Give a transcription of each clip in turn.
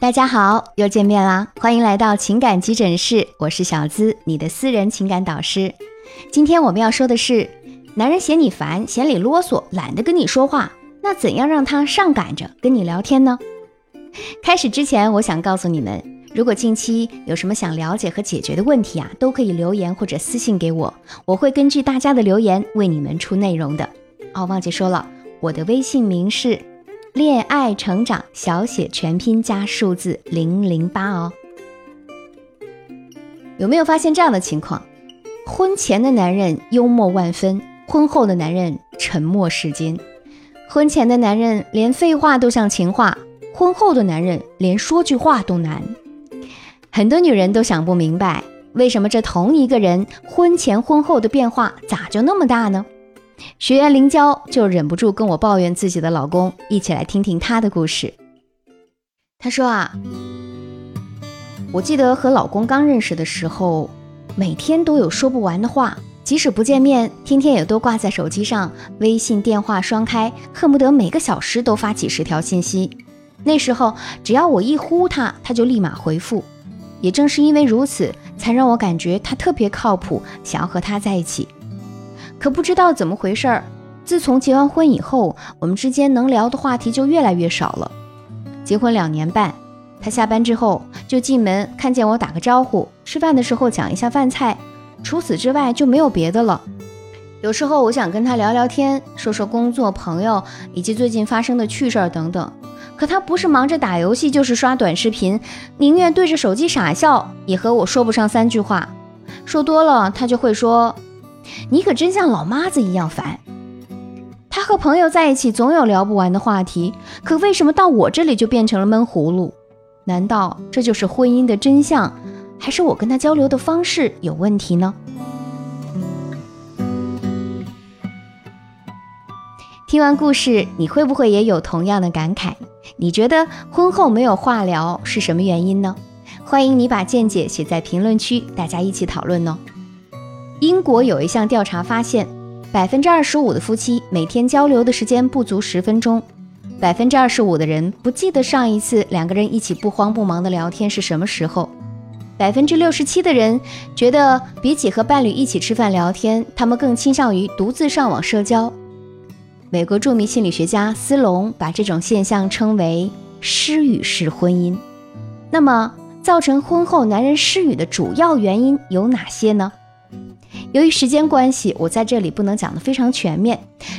大家好，又见面啦！欢迎来到情感急诊室，我是小资，你的私人情感导师。今天我们要说的是，男人嫌你烦，嫌你啰嗦，懒得跟你说话，那怎样让他上赶着跟你聊天呢？开始之前，我想告诉你们，如果近期有什么想了解和解决的问题啊，都可以留言或者私信给我，我会根据大家的留言为你们出内容的。哦，忘记说了，我的微信名是。恋爱成长小写全拼加数字零零八哦，有没有发现这样的情况？婚前的男人幽默万分，婚后的男人沉默是金。婚前的男人连废话都像情话，婚后的男人连说句话都难。很多女人都想不明白，为什么这同一个人婚前婚后的变化咋就那么大呢？学员林娇就忍不住跟我抱怨自己的老公，一起来听听她的故事。她说啊，我记得和老公刚认识的时候，每天都有说不完的话，即使不见面，天天也都挂在手机上，微信电话双开，恨不得每个小时都发几十条信息。那时候只要我一呼他，他就立马回复。也正是因为如此，才让我感觉他特别靠谱，想要和他在一起。可不知道怎么回事儿，自从结完婚以后，我们之间能聊的话题就越来越少了。结婚两年半，他下班之后就进门看见我打个招呼，吃饭的时候讲一下饭菜，除此之外就没有别的了。有时候我想跟他聊聊天，说说工作、朋友以及最近发生的趣事儿等等，可他不是忙着打游戏，就是刷短视频，宁愿对着手机傻笑，也和我说不上三句话。说多了，他就会说。你可真像老妈子一样烦。他和朋友在一起总有聊不完的话题，可为什么到我这里就变成了闷葫芦？难道这就是婚姻的真相，还是我跟他交流的方式有问题呢？听完故事，你会不会也有同样的感慨？你觉得婚后没有话聊是什么原因呢？欢迎你把见解写在评论区，大家一起讨论哦。英国有一项调查发现，百分之二十五的夫妻每天交流的时间不足十分钟，百分之二十五的人不记得上一次两个人一起不慌不忙的聊天是什么时候，百分之六十七的人觉得比起和伴侣一起吃饭聊天，他们更倾向于独自上网社交。美国著名心理学家斯隆把这种现象称为“失语式婚姻”。那么，造成婚后男人失语的主要原因有哪些呢？由于时间关系，我在这里不能讲得非常全面。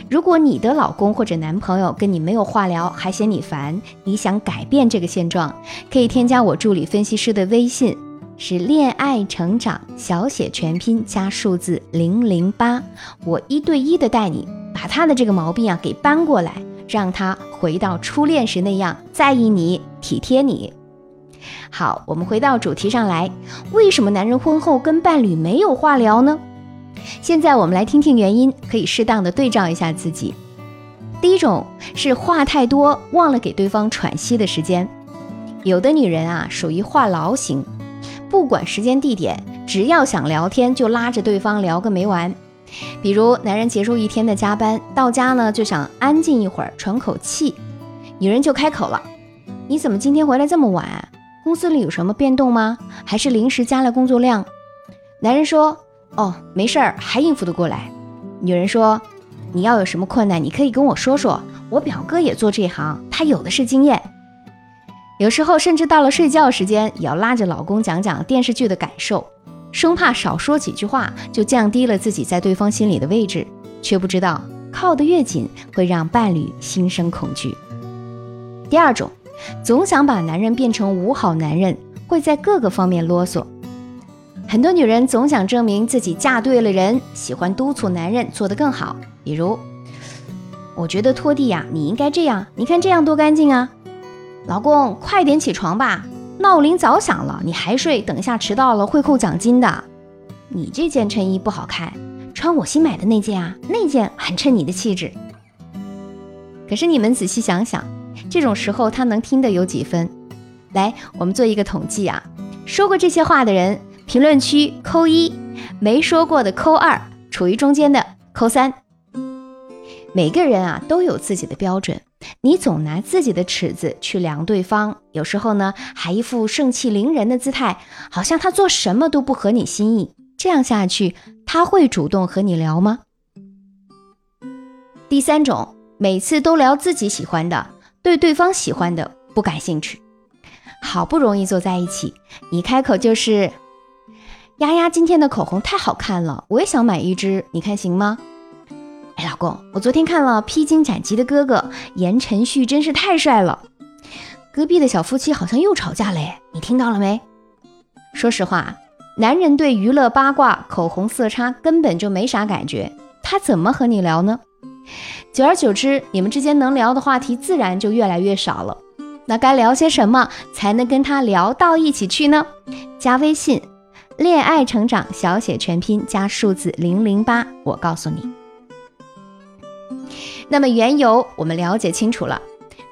如果你的老公或者男朋友跟你没有话聊，还嫌你烦，你想改变这个现状，可以添加我助理分析师的微信，是恋爱成长小写全拼加数字零零八，我一对一的带你把他的这个毛病啊给搬过来，让他回到初恋时那样在意你、体贴你。好，我们回到主题上来，为什么男人婚后跟伴侣没有话聊呢？现在我们来听听原因，可以适当的对照一下自己。第一种是话太多，忘了给对方喘息的时间。有的女人啊，属于话痨型，不管时间地点，只要想聊天，就拉着对方聊个没完。比如男人结束一天的加班，到家呢就想安静一会儿，喘口气，女人就开口了：“你怎么今天回来这么晚？公司里有什么变动吗？还是临时加了工作量？”男人说。哦，没事儿，还应付得过来。女人说：“你要有什么困难，你可以跟我说说。我表哥也做这行，他有的是经验。有时候甚至到了睡觉时间，也要拉着老公讲讲电视剧的感受，生怕少说几句话就降低了自己在对方心里的位置，却不知道靠得越紧会让伴侣心生恐惧。第二种，总想把男人变成五好男人，会在各个方面啰嗦。”很多女人总想证明自己嫁对了人，喜欢督促男人做得更好。比如，我觉得拖地呀，你应该这样，你看这样多干净啊！老公，快点起床吧，闹铃早响了，你还睡，等一下迟到了会扣奖金的。你这件衬衣不好看，穿我新买的那件啊，那件很衬你的气质。可是你们仔细想想，这种时候他能听得有几分？来，我们做一个统计啊，说过这些话的人。评论区扣一，没说过的扣二，处于中间的扣三。每个人啊都有自己的标准，你总拿自己的尺子去量对方，有时候呢还一副盛气凌人的姿态，好像他做什么都不合你心意。这样下去，他会主动和你聊吗？第三种，每次都聊自己喜欢的，对对方喜欢的不感兴趣。好不容易坐在一起，你开口就是：“丫丫今天的口红太好看了，我也想买一支，你看行吗？”哎，老公，我昨天看了《披荆斩棘的哥哥》，言承旭真是太帅了。隔壁的小夫妻好像又吵架了，你听到了没？说实话。男人对娱乐八卦、口红色差根本就没啥感觉，他怎么和你聊呢？久而久之，你们之间能聊的话题自然就越来越少了。那该聊些什么才能跟他聊到一起去呢？加微信，恋爱成长小写全拼加数字零零八，我告诉你。那么缘由我们了解清楚了，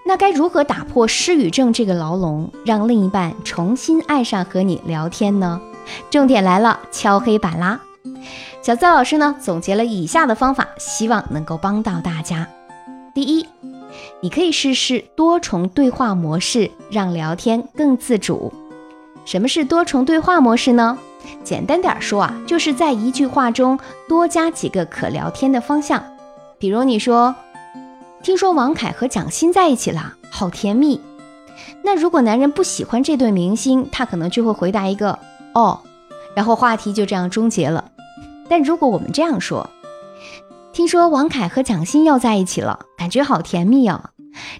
那该如何打破失语症这个牢笼，让另一半重新爱上和你聊天呢？重点来了，敲黑板啦！小资老师呢总结了以下的方法，希望能够帮到大家。第一，你可以试试多重对话模式，让聊天更自主。什么是多重对话模式呢？简单点说啊，就是在一句话中多加几个可聊天的方向。比如你说：“听说王凯和蒋欣在一起了，好甜蜜。”那如果男人不喜欢这对明星，他可能就会回答一个。哦，然后话题就这样终结了。但如果我们这样说，听说王凯和蒋欣要在一起了，感觉好甜蜜哦！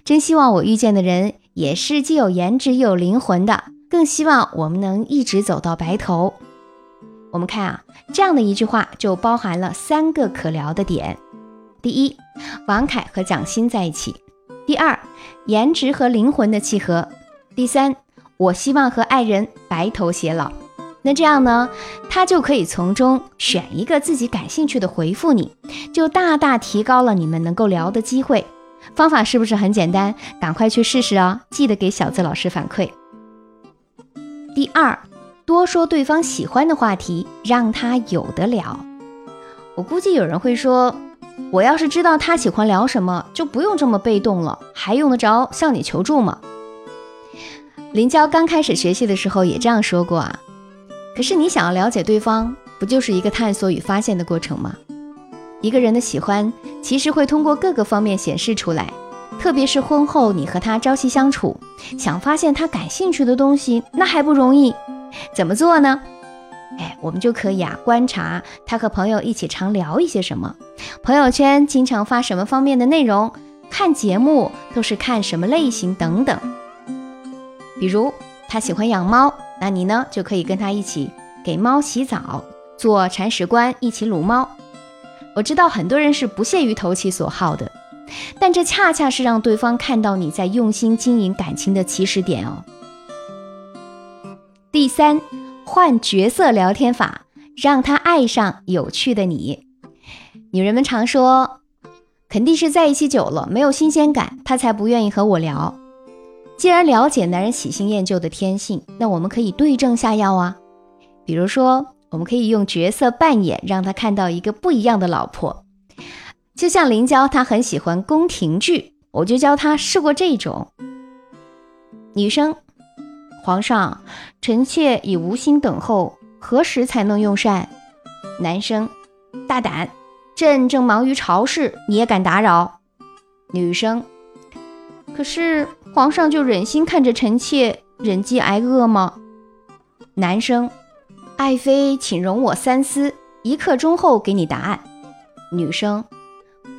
真希望我遇见的人也是既有颜值又有灵魂的，更希望我们能一直走到白头。我们看啊，这样的一句话就包含了三个可聊的点：第一，王凯和蒋欣在一起；第二，颜值和灵魂的契合；第三，我希望和爱人白头偕老。那这样呢，他就可以从中选一个自己感兴趣的回复你，就大大提高了你们能够聊的机会。方法是不是很简单？赶快去试试哦！记得给小资老师反馈。第二，多说对方喜欢的话题，让他有的聊。我估计有人会说，我要是知道他喜欢聊什么，就不用这么被动了，还用得着向你求助吗？林娇刚开始学习的时候也这样说过啊。可是你想要了解对方，不就是一个探索与发现的过程吗？一个人的喜欢其实会通过各个方面显示出来，特别是婚后你和他朝夕相处，想发现他感兴趣的东西，那还不容易？怎么做呢？哎，我们就可以啊，观察他和朋友一起常聊一些什么，朋友圈经常发什么方面的内容，看节目都是看什么类型等等。比如他喜欢养猫。那你呢，就可以跟他一起给猫洗澡，做铲屎官，一起撸猫。我知道很多人是不屑于投其所好的，但这恰恰是让对方看到你在用心经营感情的起始点哦。第三，换角色聊天法，让他爱上有趣的你。女人们常说，肯定是在一起久了没有新鲜感，他才不愿意和我聊。既然了解男人喜新厌旧的天性，那我们可以对症下药啊。比如说，我们可以用角色扮演，让他看到一个不一样的老婆。就像林娇，她很喜欢宫廷剧，我就教她试过这种。女生，皇上，臣妾已无心等候，何时才能用膳？男生，大胆，朕正忙于朝事，你也敢打扰？女生。可是皇上就忍心看着臣妾忍饥挨饿吗？男生，爱妃，请容我三思，一刻钟后给你答案。女生，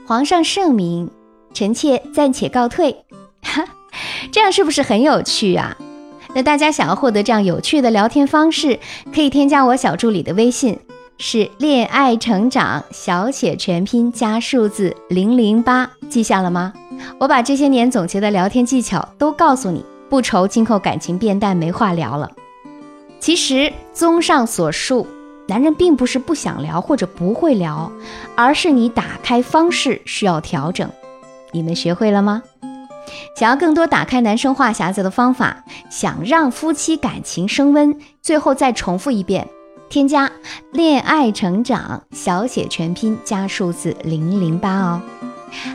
皇上圣明，臣妾暂且告退。哈，这样是不是很有趣啊？那大家想要获得这样有趣的聊天方式，可以添加我小助理的微信，是恋爱成长小写全拼加数字零零八，记下了吗？我把这些年总结的聊天技巧都告诉你，不愁今后感情变淡没话聊了。其实，综上所述，男人并不是不想聊或者不会聊，而是你打开方式需要调整。你们学会了吗？想要更多打开男生话匣子的方法，想让夫妻感情升温，最后再重复一遍：添加“恋爱成长”小写全拼加数字零零八哦。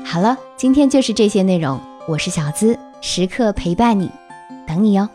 好了，今天就是这些内容。我是小资，时刻陪伴你，等你哟。